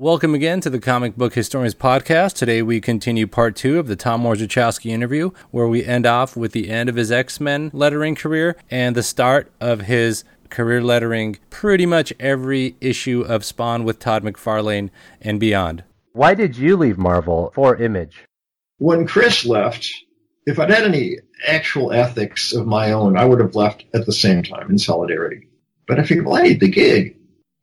Welcome again to the Comic Book Historians Podcast. Today we continue part two of the Tom Orzechowski interview, where we end off with the end of his X Men lettering career and the start of his career lettering pretty much every issue of Spawn with Todd McFarlane and beyond. Why did you leave Marvel for Image? When Chris left, if I'd had any actual ethics of my own, I would have left at the same time in solidarity. But I figured, well, I need the gig.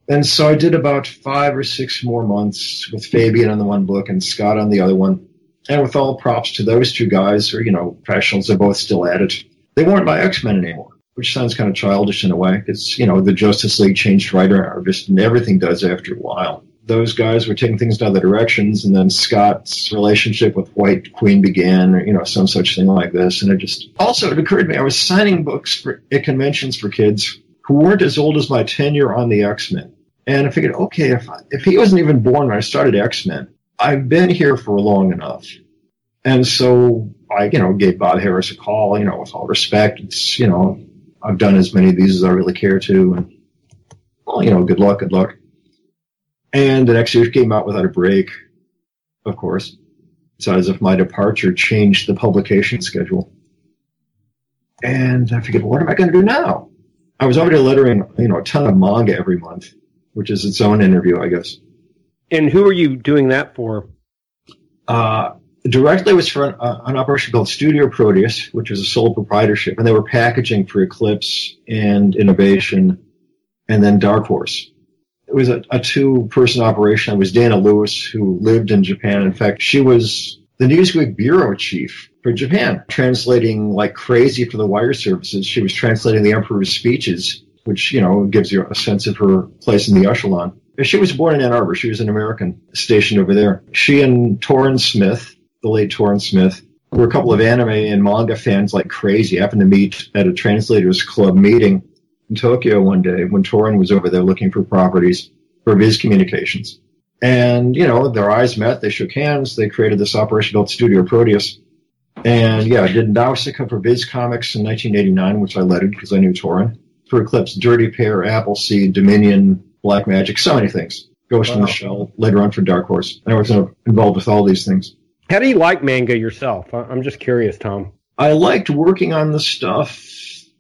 And so I did about five or six more months with Fabian on the one book and Scott on the other one. And with all props to those two guys, who are, you know, professionals, they're both still at it. They weren't my X-Men anymore, which sounds kind of childish in a way because, you know, the Justice League changed writer harvest and everything does after a while. Those guys were taking things in other directions and then Scott's relationship with White Queen began, or, you know, some such thing like this. And it just, also it occurred to me, I was signing books for, at conventions for kids who weren't as old as my tenure on the X-Men. And I figured, okay, if, I, if he wasn't even born when I started X Men, I've been here for long enough. And so I, you know, gave Bob Harras a call, you know, with all respect. It's, you know, I've done as many of these as I really care to. And, well, you know, good luck, good luck. And the next year came out without a break, of course. It's not as if my departure changed the publication schedule. And I figured, what am I going to do now? I was already lettering, you know, a ton of manga every month which is its own interview, I guess. And who are you doing that for? Uh, directly was for an, uh, an, operation called Studio Proteus, which was a sole proprietorship, and they were packaging for Eclipse and Innovation, and then Dark Horse. It was a, a two-person operation. It was Dana Lewis, who lived in Japan. In fact, she was the Newsweek bureau chief for Japan, translating like crazy for the wire services. She was translating the emperor's speeches which, you know, gives you a sense of her place in the echelon. She was born in Ann Arbor. She was an American stationed over there. She and Toren Smith, the late Toren Smith, were a couple of anime and manga fans like crazy. Happened to meet at a translators club meeting in Tokyo one day when Toren was over there looking for properties for Viz Communications. And, you know, their eyes met, they shook hands, they created this operation called Studio Proteus. And yeah, I did Nausicaa for Viz Comics in 1989, which I lettered because I knew Toren for Eclipse, Dirty Pair, Appleseed, Dominion, Black Magic, so many things. Ghost wow. in the Shell, later on for Dark Horse. I was involved with all these things. How do you like manga yourself? I'm just curious, Tom. I liked working on the stuff.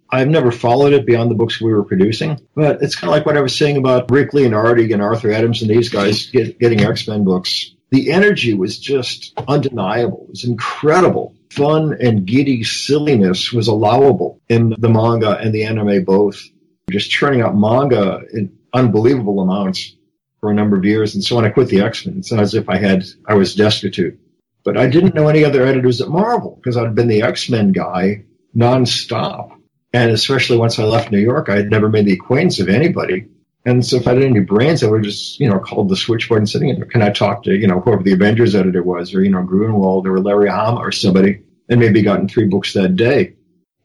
I've never followed it beyond the books we were producing, but it's kind of like what I was saying about Rick Leonardi and Arthur Adams and these guys get, getting X Men books. The energy was just undeniable. It was incredible fun and giddy silliness was allowable in the manga and the anime both. Just churning out manga in unbelievable amounts for a number of years. And so when I quit the X-Men, it's not as if I had, I was destitute. But I didn't know any other editors at Marvel because I'd been the X-Men guy nonstop. And especially once I left New York, I had never made the acquaintance of anybody. And so if I had any brains, I would just, you know, called the switchboard and said, can I talk to, you know, whoever the Avengers editor was or, you know, Gruenwald or Larry Hama or somebody and maybe gotten three books that day.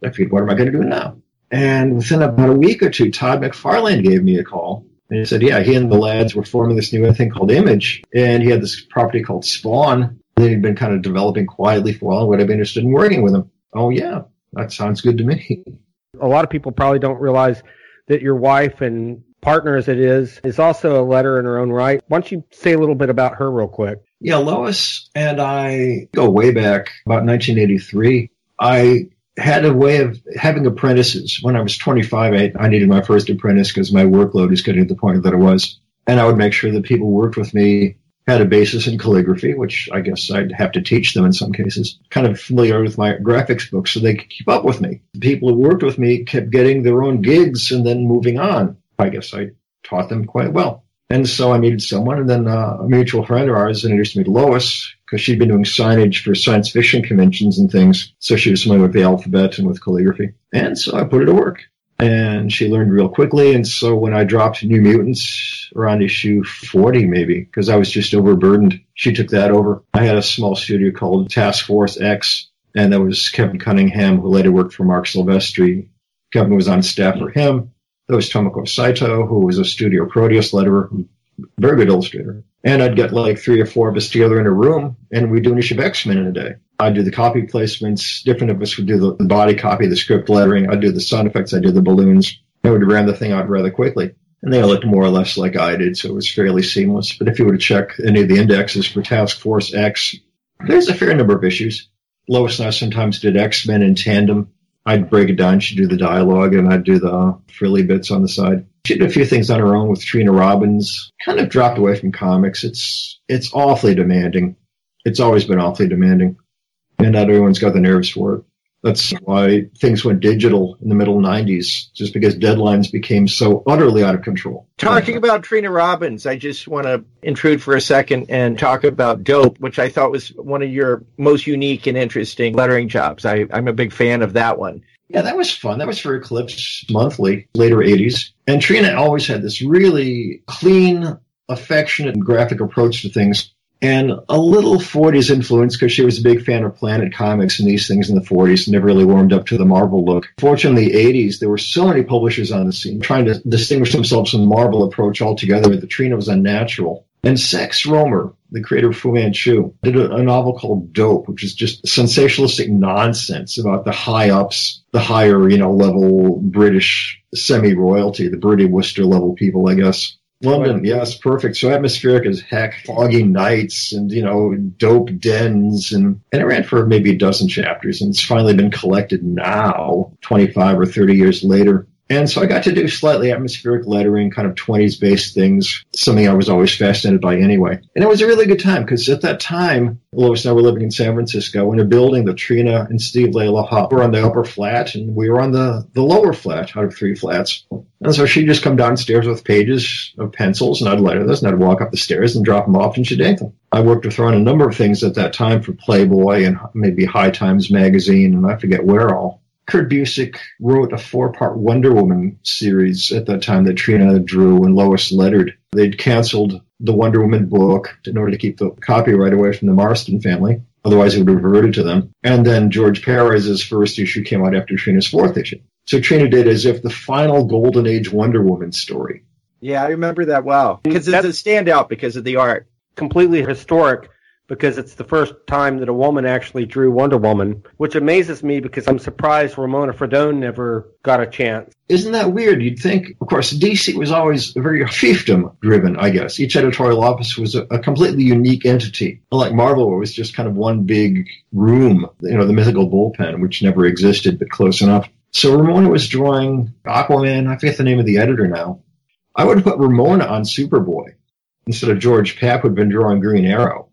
I figured, what am I going to do now? And within about a week or two, Todd McFarlane gave me a call. And he said, yeah, he and the lads were forming this new thing called Image. And he had this property called Spawn that he'd been kind of developing quietly for a while. Would I be interested in working with him? Oh, yeah, that sounds good to me. A lot of people probably don't realize that your wife and partner as it is, is also a letter in her own right. Why don't you say a little bit about her real quick? Yeah, Lois and I go way back about 1983. I had a way of having apprentices. When I was 25, I, I needed my first apprentice because my workload is getting to the point that it was. And I would make sure that people worked with me had a basis in calligraphy, which I guess I'd have to teach them in some cases, kind of familiar with my graphics books so they could keep up with me. The people who worked with me kept getting their own gigs and then moving on. I guess I taught them quite well. And so I needed someone. And then uh, a mutual friend of ours introduced me to Lois because she'd been doing signage for science fiction conventions and things. So she was familiar with the alphabet and with calligraphy. And so I put her to work. And she learned real quickly. And so when I dropped New Mutants around issue 40, maybe, because I was just overburdened, she took that over. I had a small studio called Task Force X. And that was Kevin Cunningham, who later worked for Marc Silvestri. Kevin was on staff for him. There was Tomoko Saito, who was a Studio Proteus letterer, very good illustrator. And I'd get like three or four of us together in a room and we'd do an issue of X-Men in a day. I'd do the copy placements. Different of us would do the body copy, the script lettering. I'd do the sound effects. I'd do the balloons. I would ram the thing out rather quickly. and they all looked more or less like I did, so it was fairly seamless. But if you were to check any of the indexes for Task Force X, there's a fair number of issues. Lois and I sometimes did X Men in tandem. I'd break it down, she'd do the dialogue, and I'd do the frilly bits on the side. She did a few things on her own with Trina Robbins. Kind of dropped away from comics. It's it's awfully demanding. It's always been awfully demanding, and not everyone's got the nerves for it. That's why things went digital in the middle 90s, just because deadlines became so utterly out of control. Talking about Trina Robbins, I just want to intrude for a second and talk about Dope, which I thought was one of your most unique and interesting lettering jobs. I, I'm a big fan of that one. Yeah, that was fun. That was for Eclipse Monthly, later 80s. And Trina always had this really clean, affectionate, graphic approach to things and a little 40s influence because she was a big fan of Planet Comics and these things in the 40s, never really warmed up to the Marvel look. Fortunately, the 80s, there were so many publishers on the scene trying to distinguish themselves from the Marvel approach altogether the Trina was unnatural. And Sax Rohmer, the creator of Fu Manchu, did a, a, novel called Dope, which is just sensationalistic nonsense about the high ups, the higher, you know, level British semi-royalty, the Bertie Wooster level people, I guess. London, yes, perfect. So atmospheric as heck, foggy nights and, you know, dope dens. And, and it ran for maybe a dozen chapters and it's finally been collected now, 25 or 30 years later. And so I got to do slightly atmospheric lettering, kind of 20s based things, something I was always fascinated by anyway. And it was a really good time because at that time, Lois and I were living in San Francisco in a building that Trina and Steve Leialoha were on the upper flat and we were on the, the lower flat out of three flats. And so she'd just come downstairs with pages of pencils and I'd letter those and I'd walk up the stairs and drop them off and she'd ink them. I worked with her on a number of things at that time for Playboy and maybe High Times magazine and I forget where all. Kurt Busiek wrote a four-part Wonder Woman series at that time that Trina drew and Lois lettered. They'd canceled the Wonder Woman book in order to keep the copyright away from the Marston family. Otherwise, it would have reverted to them. And then George Perez's first issue came out after Trina's fourth issue. So Trina did as if the final Golden Age Wonder Woman story. Yeah, I remember that well. Because it's a standout because of the art. Completely historic because it's the first time that a woman actually drew Wonder Woman, which amazes me because I'm surprised Ramona Fradon never got a chance. Isn't that weird? You'd think, of course, DC was always very fiefdom driven, I guess. Each editorial office was a, a, completely unique entity. Unlike Marvel, it was just kind of one big room, you know, the mythical bullpen, which never existed, but close enough. So Ramona was drawing Aquaman. I forget the name of the editor now. I would put Ramona on Superboy instead of George Papp, who'd been drawing Green Arrow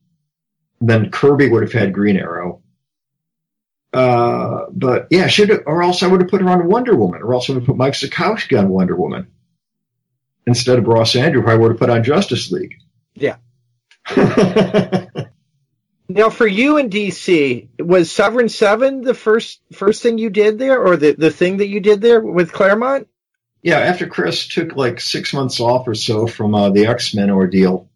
then Kirby would have had Green Arrow. Uh, but yeah, should or else I would have put her on Wonder Woman, or else I would have put Mike Sekowsky on Wonder Woman instead of Ross Andru, who I would have put on Justice League. Yeah. now, for you in DC, was Sovereign Seven the first first thing you did there, or the the thing that you did there with Claremont? Yeah, after Chris took like six months off or so from uh, the X Men ordeal,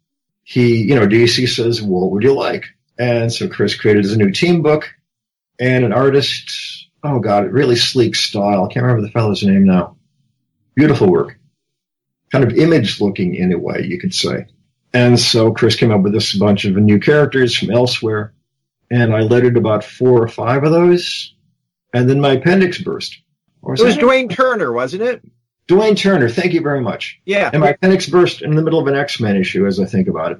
he, you know, DC says, "What would you like?" And so Chris created his new team book and an artist. Oh God, really sleek style. I can't remember the fellow's name now. Beautiful work. Kind of image looking in a way, you could say. And so Chris came up with this bunch of new characters from elsewhere. And I lettered about four or five of those. And then my appendix burst. Was it was Dwayne Turner, wasn't it? Dwayne Turner, thank you very much. Yeah. And my appendix burst in the middle of an X-Men issue as I think about it.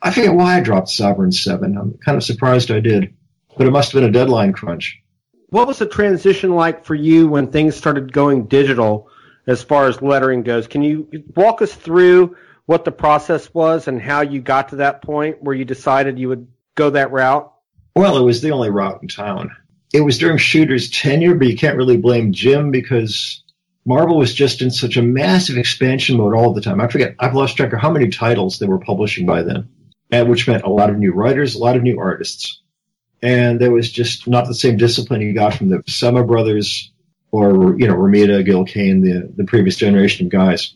I forget why I dropped Sovereign 7. I'm kind of surprised I did, but it must have been a deadline crunch. What was the transition like for you when things started going digital as far as lettering goes? Can you walk us through what the process was and how you got to that point where you decided you would go that route? Well, it was the only route in town. It was during Shooter's tenure, but you can't really blame Jim because Marvel was just in such a massive expansion mode all the time. I forget, I've lost track of how many titles they were publishing by then and which meant a lot of new writers, a lot of new artists. And there was just not the same discipline you got from the Buscema brothers or, you know, Romita, Gil Kane, the, the previous generation of guys.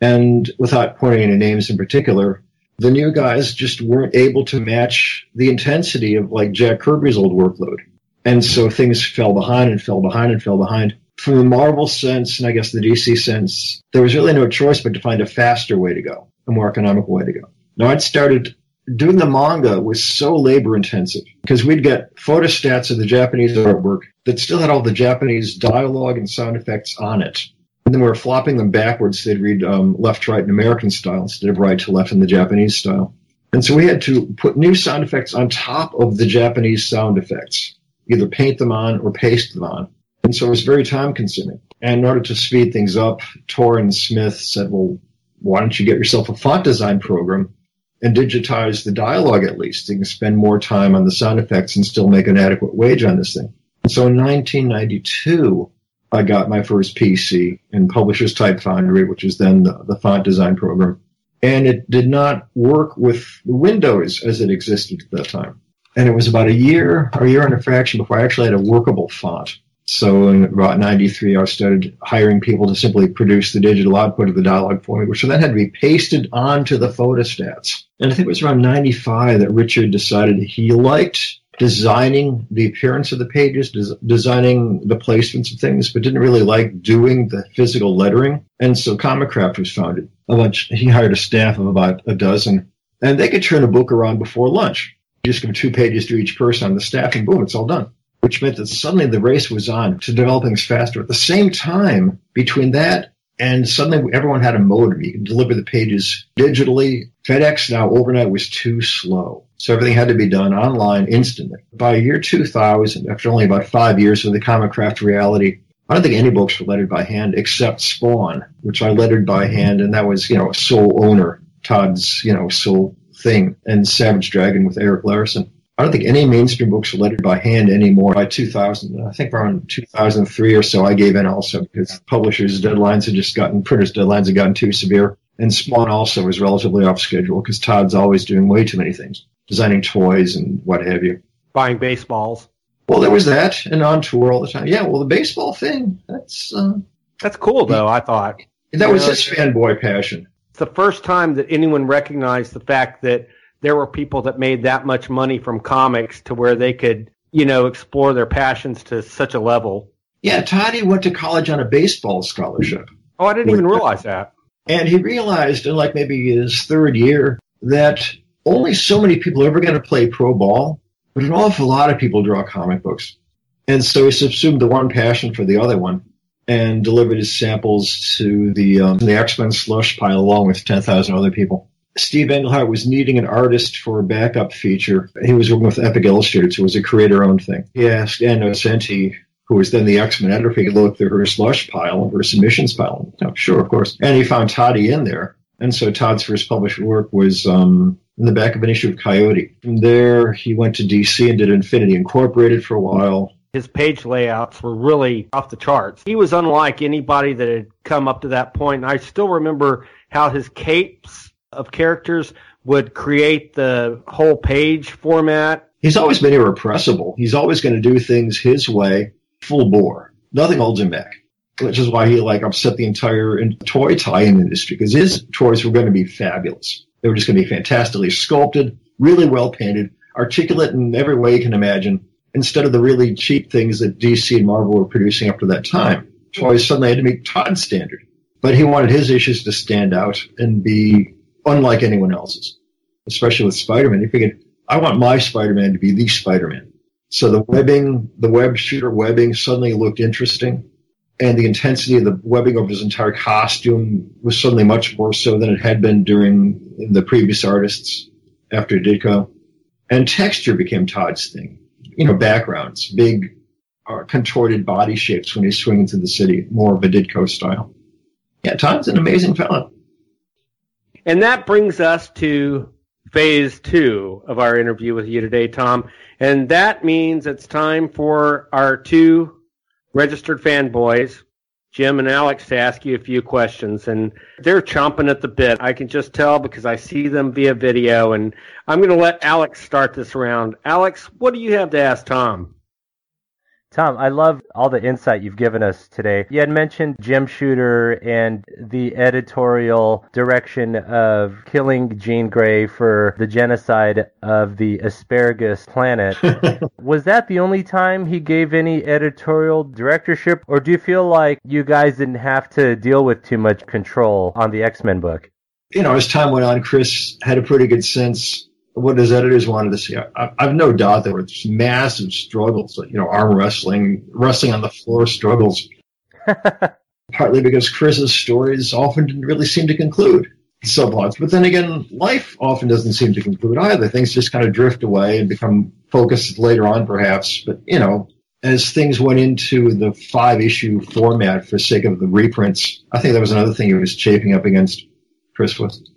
And without pointing any names in particular, the new guys just weren't able to match the intensity of like Jack Kirby's old workload. And so things fell behind and fell behind and fell behind. From the Marvel sense, and I guess the DC sense, there was really no choice but to find a faster way to go, a more economical way to go. Now I'd started doing the manga was so labor intensive because we'd get photostats of the Japanese artwork that still had all the Japanese dialogue and sound effects on it. And then we were flopping them backwards. They'd read um, left to right in American style instead of right to left in the Japanese style. And so we had to put new sound effects on top of the Japanese sound effects, either paint them on or paste them on. And so it was very time consuming. And in order to speed things up, Toren Smith said, well, why don't you get yourself a font design program and digitize the dialogue at least? You can spend more time on the sound effects and still make an adequate wage on this thing. So in 1992, I got my first PC in Publishers Type Foundry, which is then the, the font design program. And it did not work with Windows as it existed at that time. And it was about a year or a year and a fraction before I actually had a workable font. So in about 93, I started hiring people to simply produce the digital output of the dialogue for me, which then had to be pasted onto the photostats. And I think it was around 95 that Richard decided he liked designing the appearance of the pages, des- designing the placements of things, but didn't really like doing the physical lettering. And so Comicraft was founded. A bunch, he hired a staff of about a dozen, and they could turn a book around before lunch. Just give two pages to each person on the staff, and boom, it's all done. Which meant that suddenly the race was on to develop things faster. At the same time, between that and suddenly everyone had a modem. You can deliver the pages digitally. FedEx now overnight was too slow. So everything had to be done online instantly. By year 2000, after only about five years of the Comicraft reality, I don't think any books were lettered by hand except Spawn, which I lettered by hand, and that was, you know, a sole owner, Todd's, you know, sole thing, and Savage Dragon with Erik Larsen. I don't think any mainstream books are lettered by hand anymore. By 2000, I think around 2003 or so, I gave in also because publishers' deadlines had just gotten, printers' deadlines had gotten too severe. And Spawn also was relatively off schedule because Todd's always doing way too many things, designing toys and what have you. Buying baseballs. Well, there was that, and on tour all the time. Yeah, well, the baseball thing, that's uh, that's cool though. I thought that was his fanboy passion. It's the first time that anyone recognized the fact that there were people that made that much money from comics to where they could, you know, explore their passions to such a level. Yeah, Toddy went to college on a baseball scholarship. Oh, I didn't even realize that. And he realized in like maybe his third year that only so many people are ever going to play pro ball, but an awful lot of people draw comic books. And so he subsumed the one passion for the other one and delivered his samples to the, um, the X-Men slush pile along with 10,000 other people. Steve Englehart was needing an artist for a backup feature. He was working with Epic Illustrators, it was a creator-owned thing. He asked Ann Nocenti, who was then the X-Men editor, if he could look through her slush pile, her submissions pile. Oh, sure, of course. And he found Toddy in there. And so Todd's first published work was um, in the back of an issue of Coyote. From there, he went to DC and did Infinity Incorporated for a while. His page layouts were really off the charts. He was unlike anybody that had come up to that point. And I still remember how his capes of characters would create the whole page format. He's always been irrepressible. He's always going to do things his way, full bore. Nothing holds him back. Which is why he like upset the entire toy tie-in industry because his toys were going to be fabulous. They were just going to be fantastically sculpted, really well painted, articulate in every way you can imagine. Instead of the really cheap things that DC and Marvel were producing up to that time, toys suddenly had to meet Todd's standard. But he wanted his issues to stand out and be unlike anyone else's, especially with Spider-Man. He figured, I want my Spider-Man to be the Spider-Man. So the webbing, the web shooter webbing suddenly looked interesting. And the intensity of the webbing of his entire costume was suddenly much more so than it had been during the previous artists after Ditko. And texture became Todd's thing. You know, backgrounds, big, uh, contorted body shapes when he's swinging through the city, more of a Ditko style. Yeah, Todd's an amazing fellow. And that brings us to phase two of our interview with you today, Tom. And that means it's time for our two registered fanboys, Jim and Alex, to ask you a few questions. And they're chomping at the bit. I can just tell because I see them via video. And I'm going to let Alex start this round. Alex, what do you have to ask Tom? Tom, I love all the insight you've given us today. You had mentioned Jim Shooter and the editorial direction of killing Jean Grey for the genocide of the asparagus planet. Was that the only time he gave any editorial directorship, or do you feel like you guys didn't have to deal with too much control on the X Men book? You know, as time went on, Chris had a pretty good sense what his editors wanted to see. I, have no doubt there were massive struggles, you know, arm wrestling, wrestling on the floor struggles. partly because Chris's stories often didn't really seem to conclude subplots. But then again, life often doesn't seem to conclude either. Things just kind of drift away and become focused later on, perhaps. But, you know, as things went into the five issue format for sake of the reprints, I think that was another thing he was chafing up against Chris was.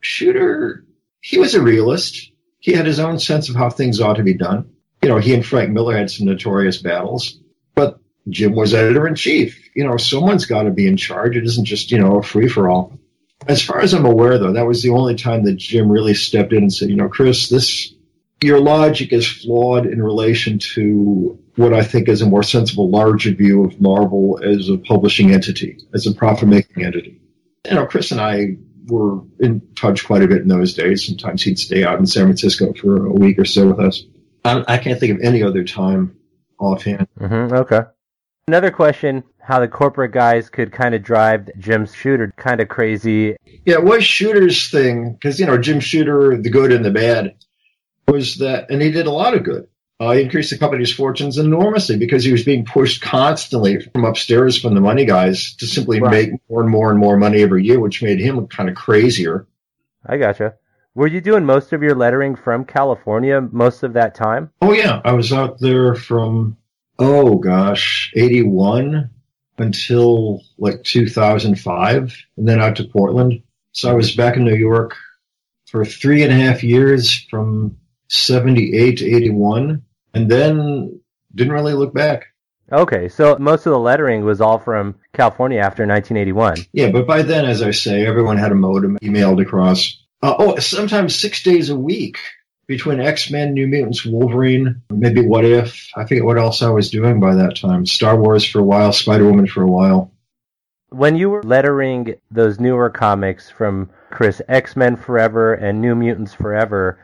Shooter, he was a realist. He had his own sense of how things ought to be done. You know, he and Frank Miller had some notorious battles, but Jim was editor in chief. You know, someone's got to be in charge. It isn't just, you know, a free for all. As far as I'm aware, though, that was the only time that Jim really stepped in and said, you know, Chris, this, your logic is flawed in relation to what I think is a more sensible, larger view of Marvel as a publishing entity, as a profit making entity. You know, Chris and I were in touch quite a bit in those days. Sometimes he'd stay out in San Francisco for a week or so with us. I, I can't think of any other time offhand. Mm-hmm, okay. Another question how the corporate guys could kind of drive Jim Shooter kind of crazy. Yeah, it was Shooter's thing, because, you know, Jim Shooter, the good and the bad, was that, and he did a lot of good. Uh, increased the company's fortunes enormously because he was being pushed constantly from upstairs from the money guys to simply right. make more and more and more money every year, which made him kind of crazier. I gotcha. Were you doing most of your lettering from California most of that time? Oh yeah, I was out there from oh gosh, eighty one until like two thousand five, and then out to Portland. So I was back in New York for three and a half years from seventy eight to eighty one and then didn't really look back. Okay, so most of the lettering was all from California after 1981. Yeah, but by then, as I say, everyone had a modem emailed across. Uh, oh, sometimes six days a week between X Men, New Mutants, Wolverine, maybe What If. I forget what else I was doing by that time. Star Wars for a while, Spider Woman for a while. When you were lettering those newer comics from Chris, X Men Forever and New Mutants Forever,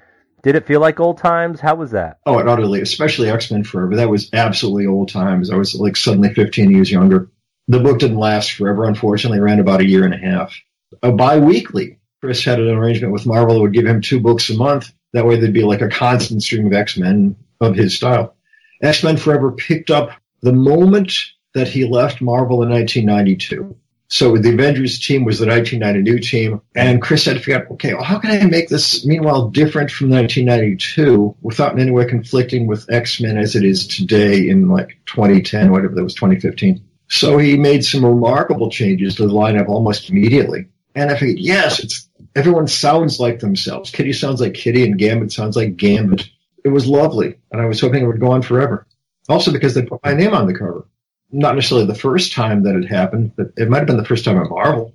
did it feel like old times? How was that? Oh, it utterly, especially X Men Forever. That was absolutely old times. I was like suddenly 15 years younger. The book didn't last forever, unfortunately. It ran about a year and a half. A bi-weekly. Chris had an arrangement with Marvel that would give him two books a month. That way there'd be like a constant stream of X-Men of his style. X-Men Forever picked up the moment that he left Marvel in 1992. So the Avengers team was the 1992 team, and Chris had to figure out, okay, well, how can I make this, meanwhile, different from 1992 without in any way conflicting with X-Men as it is today in like 2010, whatever that was, 2015. So he made some remarkable changes to the lineup almost immediately. And I figured, yes, it's everyone sounds like themselves. Kitty sounds like Kitty, and Gambit sounds like Gambit. It was lovely, and I was hoping it would go on forever. Also because they put my name on the cover not necessarily the first time that it happened, but it might have been the first time at Marvel.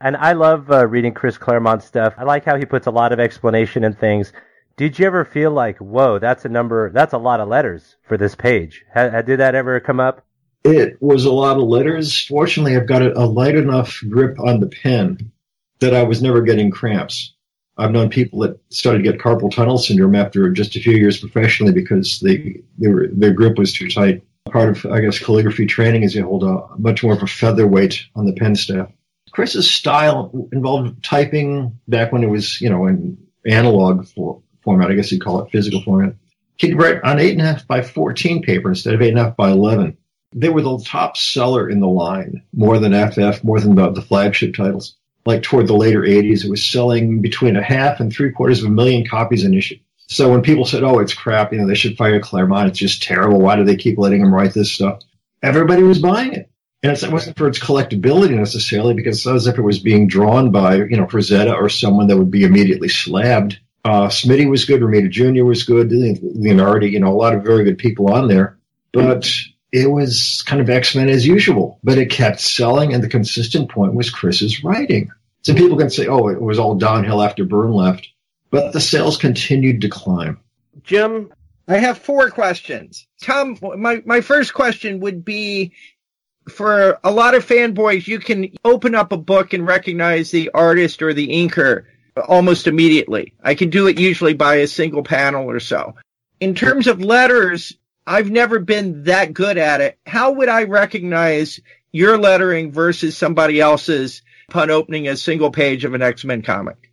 And I love uh, reading Chris Claremont stuff. I like how he puts a lot of explanation in things. Did you ever feel like, whoa, that's a number, that's a lot of letters for this page? did that ever come up? It was a lot of letters. Fortunately, I've got a, a light enough grip on the pen that I was never getting cramps. I've known people that started to get carpal tunnel syndrome after just a few years professionally because they, they were, their grip was too tight part of, I guess, calligraphy training is you hold a much more of a featherweight on the pen staff. Chris's style involved typing back when it was, you know, in analog for, format. I guess you'd call it physical format. He'd write on eight and a half by 14 paper instead of eight and a half by 11. They were the top seller in the line, more than FF, more than the, the flagship titles. Like toward the later 80s, it was selling between a half and three quarters of a million copies an issue. So when people said, "Oh, it's crap," you know, they should fire Claremont. It's just terrible. Why do they keep letting him write this stuff? Everybody was buying it, and it wasn't for its collectability necessarily, because it's as if it was being drawn by you know Frazetta or someone that would be immediately slabbed. Uh, Smitty was good. Romita Jr. was good. Leonardi, you know, a lot of very good people on there, but it was kind of X Men as usual. But it kept selling, and the consistent point was Chris's writing. So people can say, "Oh, it was all downhill after Byrne left." But the sales continued to climb. Jim, I have four questions. Tom, my, my first question would be for a lot of fanboys, you can open up a book and recognize the artist or the inker almost immediately. I can do it usually by a single panel or so. In terms of letters, I've never been that good at it. How would I recognize your lettering versus somebody else's upon opening a single page of an X-Men comic?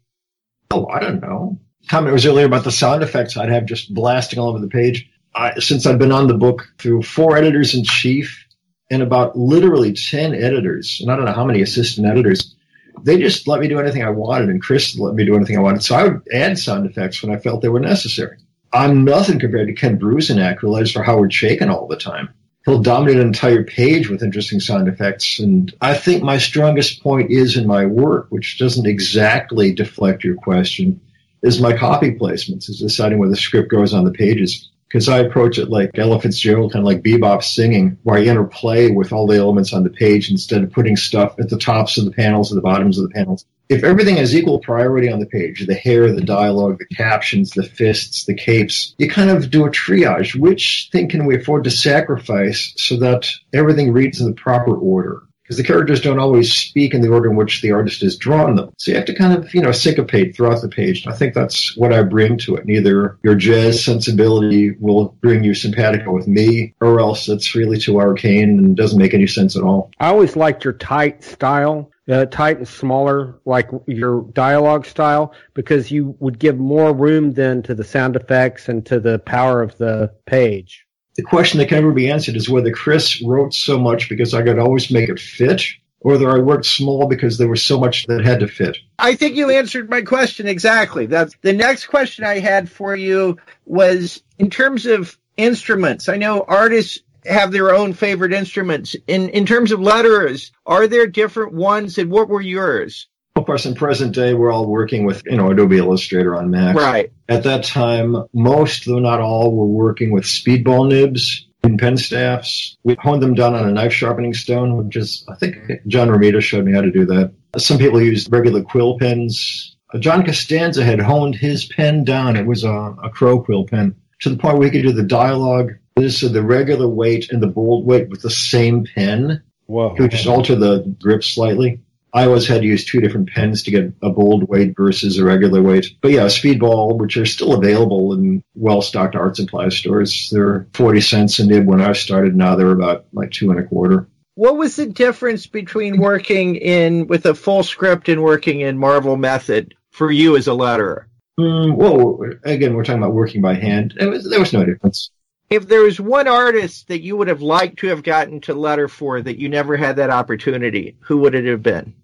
Oh, I don't know. Comment was earlier about the sound effects I'd have just blasting all over the page. I, since I've been on the book through four editors in chief and about literally 10 editors, and I don't know how many assistant editors, they just let me do anything I wanted, and Chris let me do anything I wanted. So I would add sound effects when I felt they were necessary. I'm nothing compared to Ken Bruzenak, who writes for Howard Chaykin all the time. He'll dominate an entire page with interesting sound effects. And I think my strongest point is in my work, which doesn't exactly deflect your question, is my copy placements, is deciding where the script goes on the pages because I approach it like Ella Fitzgerald, kind of like bebop singing, where I interplay with all the elements on the page instead of putting stuff at the tops of the panels and the bottoms of the panels. If everything has equal priority on the page, the hair, the dialogue, the captions, the fists, the capes, you kind of do a triage. Which thing can we afford to sacrifice so that everything reads in the proper order? Because the characters don't always speak in the order in which the artist has drawn them. So you have to kind of, you know, syncopate throughout the page. I think that's what I bring to it. Neither your jazz sensibility will bring you simpatico with me, or else it's really too arcane and doesn't make any sense at all. I always liked your tight style. Uh, tight and smaller, like your dialogue style, because you would give more room then to the sound effects and to the power of the page the question that can never be answered is whether Chris wrote so much because I could always make it fit, or whether I worked small because there was so much that had to fit. I think you answered my question exactly. That's the next question I had for you was in terms of instruments. I know artists have their own favorite instruments. In in terms of letterers, are there different ones and what were yours? Of course, in present day, we're all working with, you know, Adobe Illustrator on Mac. Right. At that time, most, though not all, were working with speedball nibs and pen staffs. We honed them down on a knife sharpening stone, which is, I think John Romita showed me how to do that. Some people used regular quill pens. John Costanza had honed his pen down. It was a, a crow quill pen to the point where he could do the dialogue. This is the regular weight and the bold weight with the same pen. Whoa. He would just alter the grip slightly. I always had to use two different pens to get a bold weight versus a regular weight. But yeah, Speedball, which are still available in well-stocked art supply stores, they're 40 cents a nib when I started. Now they're about like two and a quarter. What was the difference between working in with a full script and working in Marvel Method for you as a letterer? Mm, well, again, we're talking about working by hand. Was, there was no difference. If there was one artist that you would have liked to have gotten to letter for that you never had that opportunity, who would it have been?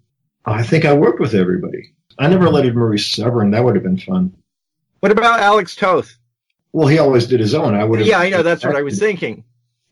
I think I worked with everybody. I never lettered Maurice Severin. That would have been fun. What about Alex Toth? Well, he always did his own. I would have. Yeah, I know. That's what I was thinking.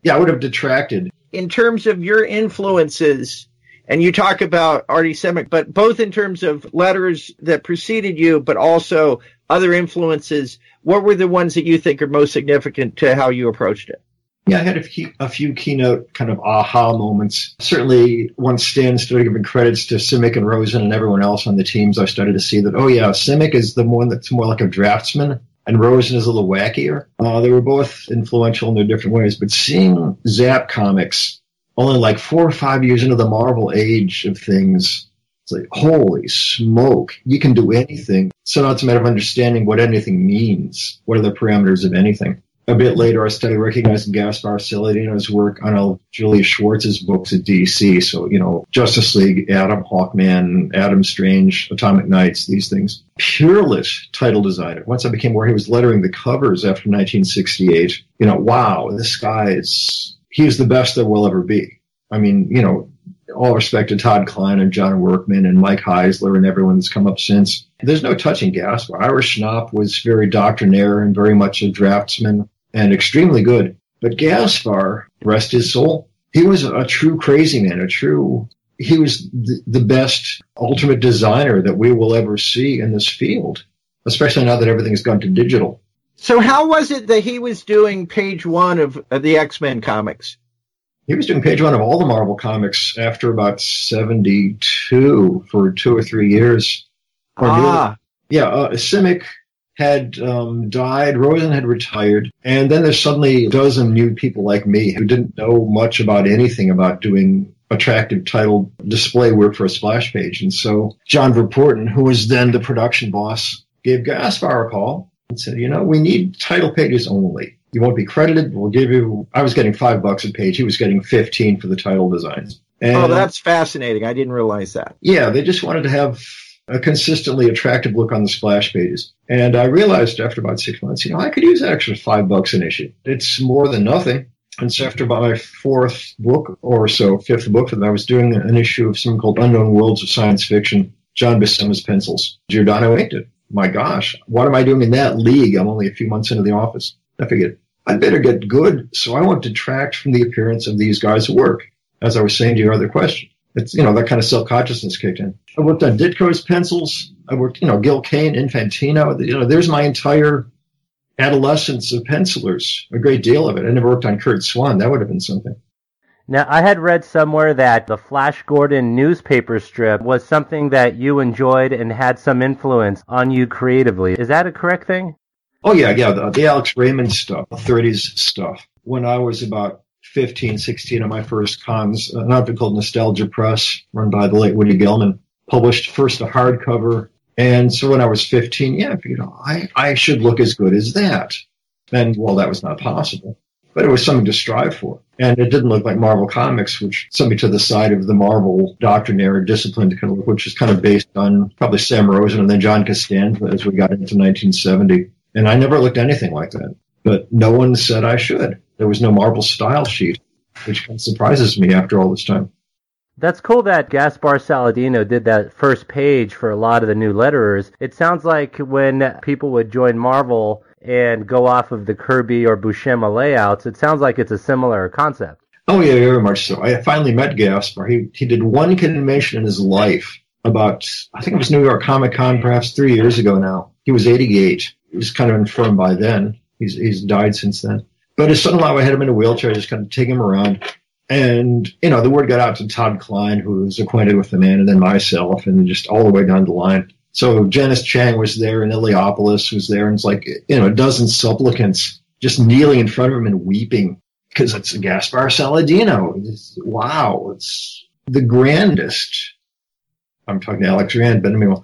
Yeah, I would have detracted. In terms of your influences, and you talk about Artie Simek, but both in terms of letters that preceded you, but also other influences, what were the ones that you think are most significant to how you approached it? Yeah, I had a few, a few keynote kind of aha moments. Certainly, once Stan started giving credits to Simek and Rosen and everyone else on the teams, I started to see that, oh yeah, Simek is the one that's more like a draftsman and Rosen is a little wackier. Uh, they were both influential in their different ways, but seeing Zap comics only like four or five years into the Marvel age of things, it's like, holy smoke, you can do anything. So now it's a matter of understanding what anything means. What are the parameters of anything? a bit later, I started recognizing Gaspar Saladino's work on all Julius Schwartz's books at DC. So, you know, Justice League, Adam Hawkman, Adam Strange, Atomic Knights, these things. Peerless title designer. Once I became aware he was lettering the covers after 1968, you know, wow, this guy is, he is the best there will ever be. I mean, you know, all respect to Todd Klein and John Workman and Mike Heisler and everyone that's come up since. There's no touching Gaspar. Ira Schnapp was very doctrinaire and very much a draftsman and extremely good. But Gaspar, rest his soul, he was a true crazy man, a true, he was the, the best ultimate designer that we will ever see in this field, especially now that everything's gone to digital. So how was it that he was doing page one of, of the X-Men comics? He was doing page one of all the Marvel comics after about 72 for two or three years. Or ah. Yeah, uh, Simek had um, died, Rosen had retired, and then there's suddenly a dozen new people like me who didn't know much about anything about doing attractive title display work for a splash page. And so John Verpoorten, who was then the production boss, gave Gaspar a call and said, you know, we need title pages only. You won't be credited. We'll give you, I was getting five bucks a page. He was getting 15 for the title designs. Oh, and, oh, that's fascinating. I didn't realize that. Yeah, they just wanted to have a consistently attractive look on the splash pages. And I realized after about six months, you know, I could use an extra five bucks an issue. It's more than nothing. And so after about my fourth book or so, fifth book, I was doing an issue of something called Unknown Worlds of Science Fiction, John Buscema's pencils. Giordano inked it. My gosh, what am I doing in that league? I'm only a few months into the office. I figured I'd better get good, so I won't detract from the appearance of these guys' at work. As I was saying to your other question, it's you know that kind of self consciousness kicked in. I worked on Ditko's pencils. I worked, you know, Gil Kane, Infantino. You know, there's my entire adolescence of pencilers, a great deal of it. I never worked on Curt Swan. That would have been something. Now, I had read somewhere that the Flash Gordon newspaper strip was something that you enjoyed and had some influence on you creatively. Is that a correct thing? Oh, yeah, yeah. The, the Alex Raymond stuff, the 30s stuff. When I was about 15, 16 of my first cons, uh, an outfit called Nostalgia Press, run by the late Woody Gelman, published first a hardcover and so when I was 15, yeah, you know, I, I should look as good as that. And well, that was not possible, but it was something to strive for. And it didn't look like Marvel Comics, which sent me to the side of the Marvel doctrinaire discipline, kind of, which is kind of based on probably Sam Rosen and then John Costanza as we got into 1970. And I never looked anything like that, but no one said I should. There was no Marvel style sheet, which kind of surprises me after all this time. That's cool that Gaspar Saladino did that first page for a lot of the new letterers. It sounds like when people would join Marvel and go off of the Kirby or Buscema layouts, it sounds like it's a similar concept. Oh yeah, very much so. I finally met Gaspar. He he did one convention in his life about I think it was New York Comic Con perhaps three years ago now. He was 88. He was kind of infirm by then. He's he's died since then. But his son-in-law had him in a wheelchair, just kind of take him around. And, you know, the word got out to Todd Klein, who was acquainted with the man, and then myself, and just all the way down the line. So Janice Chiang was there, and Eliopoulos was there, and it's like, you know, a dozen supplicants just kneeling in front of him and weeping because it's Gaspar Saladino. It's, wow, it's the grandest. I'm talking to Alex Rand, but anyway,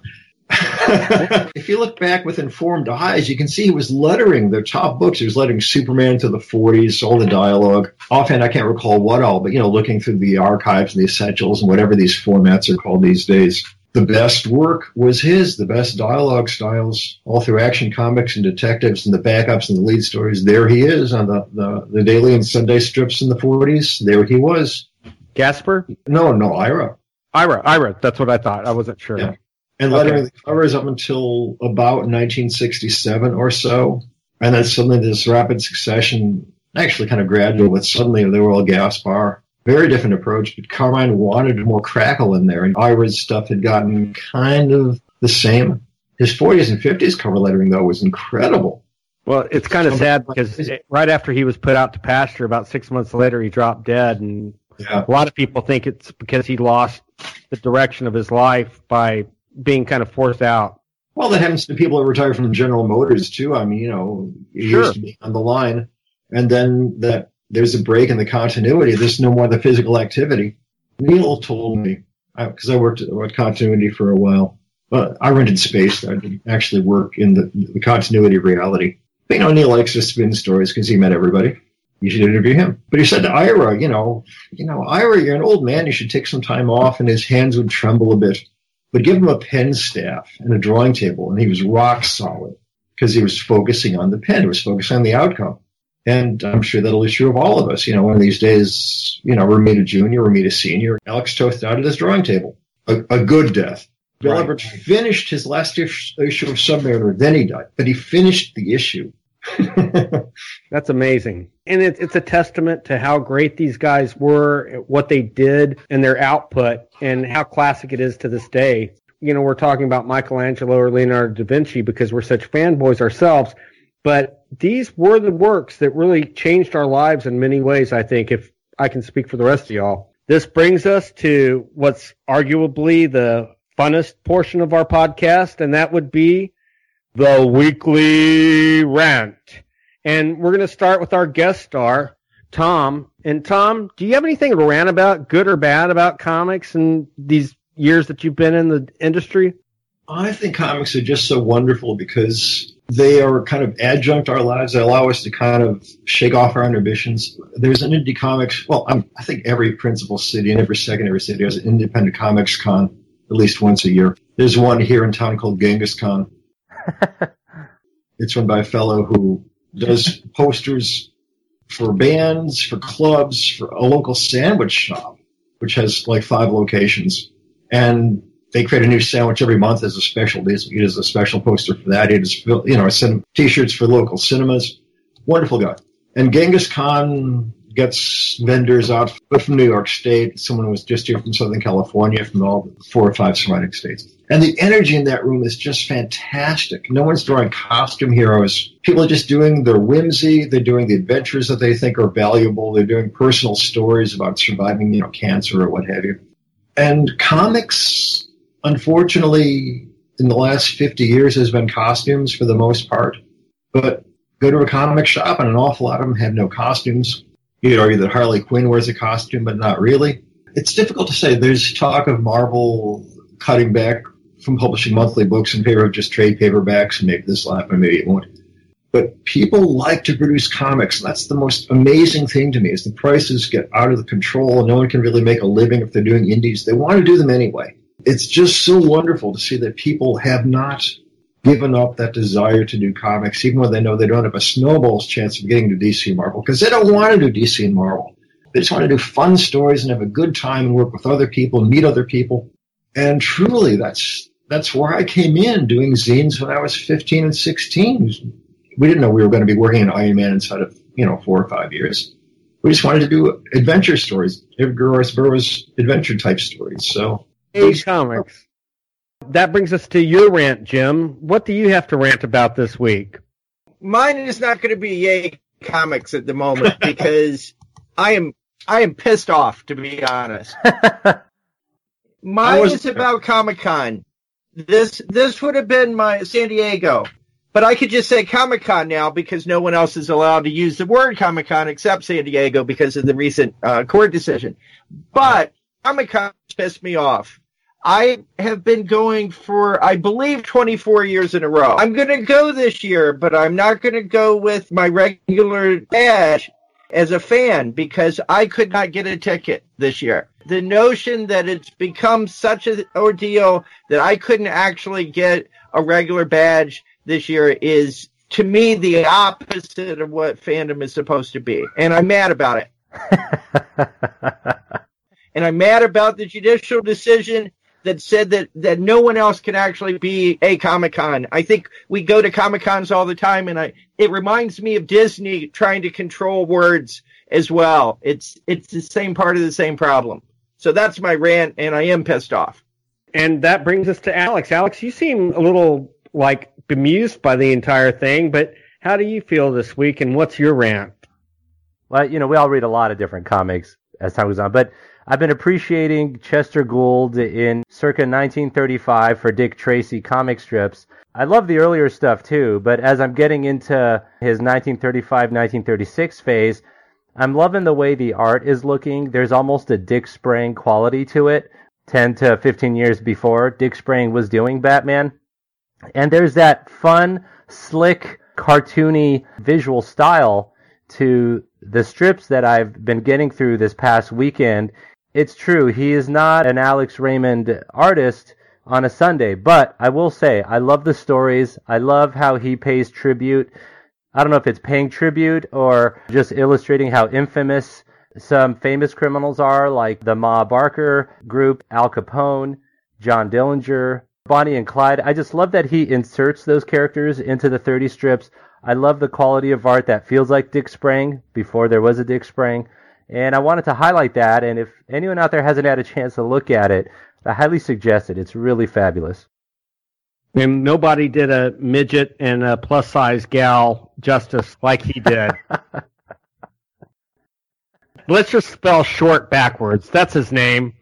if you look back with informed eyes, you can see he was lettering the top books. He was lettering Superman to the 40s, all the dialogue. Offhand, I can't recall what all, but you know, looking through the archives and the essentials and whatever these formats are called these days, the best work was his. The best dialogue styles, all through Action Comics and Detectives and the backups and the lead stories. There he is on the the, the daily and Sunday strips in the 40s. There he was. Gaspar? No, no, Ira. Ira, Ira. That's what I thought. I wasn't sure. Yeah and lettering okay. the covers up until about 1967 or so. And then suddenly this rapid succession, actually kind of gradual, but suddenly they were all Gaspar. Very different approach, but Carmine wanted more crackle in there, and Ira's stuff had gotten kind of the same. His 40s and 50s cover lettering, though, was incredible. Well, it's kind of sad because right after he was put out to pasture, about six months later, he dropped dead, and yeah. a lot of people think it's because he lost the direction of his life by being kind of forced out. Well, that happens to people that retire from General Motors too. I mean, you know, sure. used to be on the line, and then that there's a break in the continuity. There's no more the physical activity. Neal told me uh, because I, I, worked at continuity for a while. But I rented space. I didn't actually work in the, the continuity of reality. But, you know, Neal likes to spin stories because he met everybody. You should interview him. But he said to Ira, you know, you know, Ira, you're an old man. You should take some time off. And his hands would tremble a bit but give him a pen staff and a drawing table, and he was rock solid because he was focusing on the pen, he was focusing on the outcome. And I'm sure that'll be true of all of us. You know, one of these days, you know, Romita Jr., Romita Sr., Alex Toth died at his drawing table. A, a good death. Bill right. Everett finished his last issue of Submariner, then he died. But he finished the issue. That's amazing. And it, it's a testament to how great these guys were, what they did, and their output, and how classic it is to this day. You know, we're talking about Michelangelo or Leonardo da Vinci because we're such fanboys ourselves, but these were the works that really changed our lives in many ways, I think, if I can speak for the rest of y'all. This brings us to what's arguably the funnest portion of our podcast, and that would be the weekly rant. And we're going to start with our guest star, Tom. And Tom, do you have anything to rant about, good or bad, about comics and these years that you've been in the industry? I think comics are just so wonderful because they are kind of adjunct our lives. They allow us to kind of shake off our inhibitions. There's an indie comics. Well, I'm, i think every principal city and every secondary city has an independent comics con at least once a year. There's one here in town called Genghis Con. it's run by a fellow who does posters for bands, for clubs, for a local sandwich shop, which has like five locations. And they create a new sandwich every month as a special. It is a special poster for that. It is, you know, t-shirts for local cinemas. Wonderful guy. And Genghis Con gets vendors out from New York State. Someone was just here from Southern California, from all the four or five surrounding states. And the energy in that room is just fantastic. No one's drawing costume heroes. People are just doing their whimsy. They're doing the adventures that they think are valuable. They're doing personal stories about surviving, you know, cancer or what have you. And comics, unfortunately, in the last 50 years has been costumes for the most part. But go to a comic shop and an awful lot of them have no costumes. You know, that Harley Quinn wears a costume, but not really. It's difficult to say. There's talk of Marvel cutting back from publishing monthly books in favor of just trade paperbacks, and maybe this will happen, maybe it won't. But people like to produce comics. And that's the most amazing thing to me is the prices get out of the control no one can really make a living if they're doing indies. They want to do them anyway. It's just so wonderful to see that people have not given up that desire to do comics, even when they know they don't have a snowball's chance of getting to DC Marvel, because they don't want to do DC and Marvel. They just want to do fun stories and have a good time and work with other people, and meet other people. And truly, that's that's where I came in doing zines when I was 15 and 16. We didn't know we were going to be working in Iron Man inside of, you know, four or five years. We just wanted to do adventure stories, Edgar Rice Burroughs adventure type stories. So, Age Comics. That brings us to your rant, Jim. What do you have to rant about this week? Mine is not going to be yay comics at the moment because I am I am pissed off to be honest. Mine was- is about Comic Con. This this would have been my San Diego, but I could just say Comic Con now because no one else is allowed to use the word Comic Con except San Diego because of the recent uh, court decision. But Comic Con pissed me off. I have been going for, I believe, 24 years in a row. I'm going to go this year, but I'm not going to go with my regular badge as a fan because I could not get a ticket this year. The notion that it's become such an ordeal that I couldn't actually get a regular badge this year is to me the opposite of what fandom is supposed to be. And I'm mad about it. And I'm mad about the judicial decision that said that, that no one else can actually be a Comic Con. I think we go to Comic Cons all the time and I, it reminds me of Disney trying to control words as well. It's, it's the same part of the same problem. So that's my rant and I am pissed off. And that brings us to Alex. Alex, you seem a little like bemused by the entire thing, but how do you feel this week and what's your rant? Well, you know, we all read a lot of different comics as time goes on, but I've been appreciating Chester Gould in circa 1935 for Dick Tracy comic strips. I love the earlier stuff too, but as I'm getting into his 1935-1936 phase, I'm loving the way the art is looking. There's almost a Dick Sprang quality to it. 10 to 15 years before Dick Sprang was doing Batman. And there's that fun, slick, cartoony visual style to the strips that I've been getting through this past weekend. It's true, he is not an Alex Raymond artist on a Sunday, but I will say, I love the stories. I love how he pays tribute. I don't know if it's paying tribute or just illustrating how infamous some famous criminals are, like the Ma Barker group, Al Capone, John Dillinger, Bonnie and Clyde. I just love that he inserts those characters into the 30 strips. I love the quality of art that feels like Dick Sprang before there was a Dick Sprang. And I wanted to highlight that. And if anyone out there hasn't had a chance to look at it, I highly suggest it. It's really fabulous. And nobody did a midget and a plus size gal justice like he did. Let's just spell short backwards. That's his name.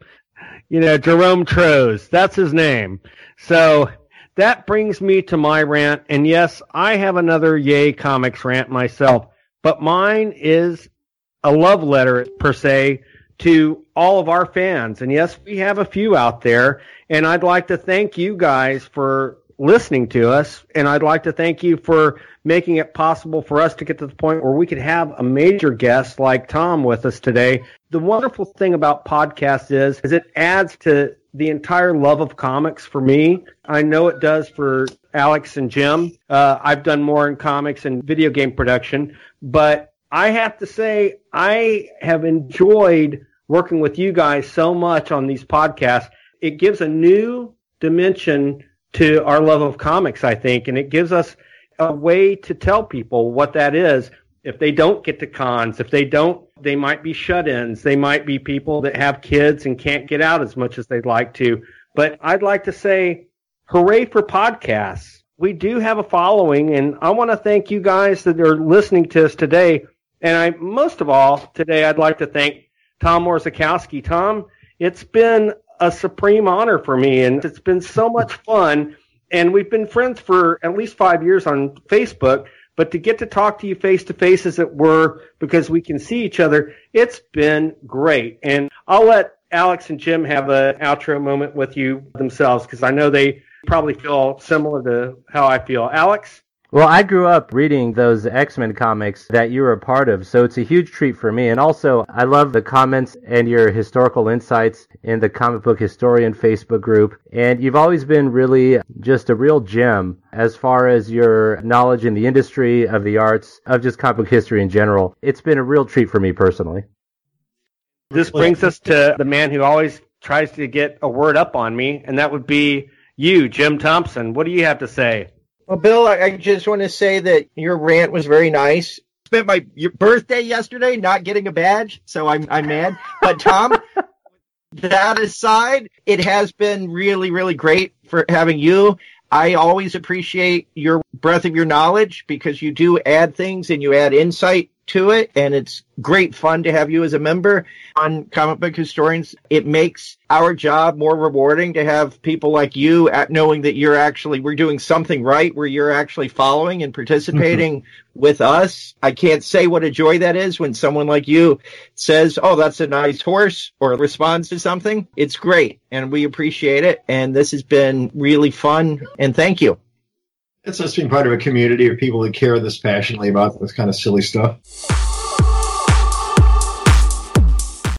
You know, Jerome Trohs. That's his name. So that brings me to my rant. And yes, I have another Yay Comics rant myself, but mine is a love letter per se to all of our fans. And yes, we have a few out there. And I'd like to thank you guys for listening to us. And I'd like to thank you for making it possible for us to get to the point where we could have a major guest like Tom with us today. The wonderful thing about podcasts is, is it adds to the entire love of comics for me. I know it does for Alex and Jim. Uh, I've done more in comics and video game production, but I have to say, I have enjoyed working with you guys so much on these podcasts. It gives a new dimension to our love of comics, I think, and it gives us a way to tell people what that is. If they don't get to cons, if they don't, they might be shut-ins. They might be people that have kids and can't get out as much as they'd like to. But I'd like to say, hooray for podcasts. We do have a following and I want to thank you guys that are listening to us today. And I, most of all, today I'd like to thank Tom Orzechowski. Tom, it's been a supreme honor for me and it's been so much fun. And we've been friends for at least five years on Facebook, but to get to talk to you face to face as it were, because we can see each other, it's been great. And I'll let Alex and Jim have an outro moment with you themselves because I know they probably feel similar to how I feel. Alex? Well, I grew up reading those X-Men comics that you were a part of, so it's a huge treat for me. And also, I love the comments and your historical insights in the Comic Book Historian Facebook group. And you've always been really just a real gem as far as your knowledge in the industry, of the arts, of just comic book history in general. It's been a real treat for me personally. This brings us to the man who always tries to get a word up on me, and that would be you, Jim Thompson. What do you have to say? Well, Bill, I, I just want to say that your rant was very nice. Spent my your birthday yesterday not getting a badge, so I'm I'm mad. But Tom, that aside, it has been really really great for having you. I always appreciate your breadth of your knowledge because you do add things and you add insight to it and it's great fun to have you as a member. On comic book historians it makes our job more rewarding to have people like you at knowing that you're actually we're doing something right where you're actually following and participating mm-hmm. with us. I can't say what a joy that is when someone like you says oh that's a nice horse or responds to something. It's great and we appreciate it and this has been really fun and thank you it's just being part of a community of people that care this passionately about this kind of silly stuff.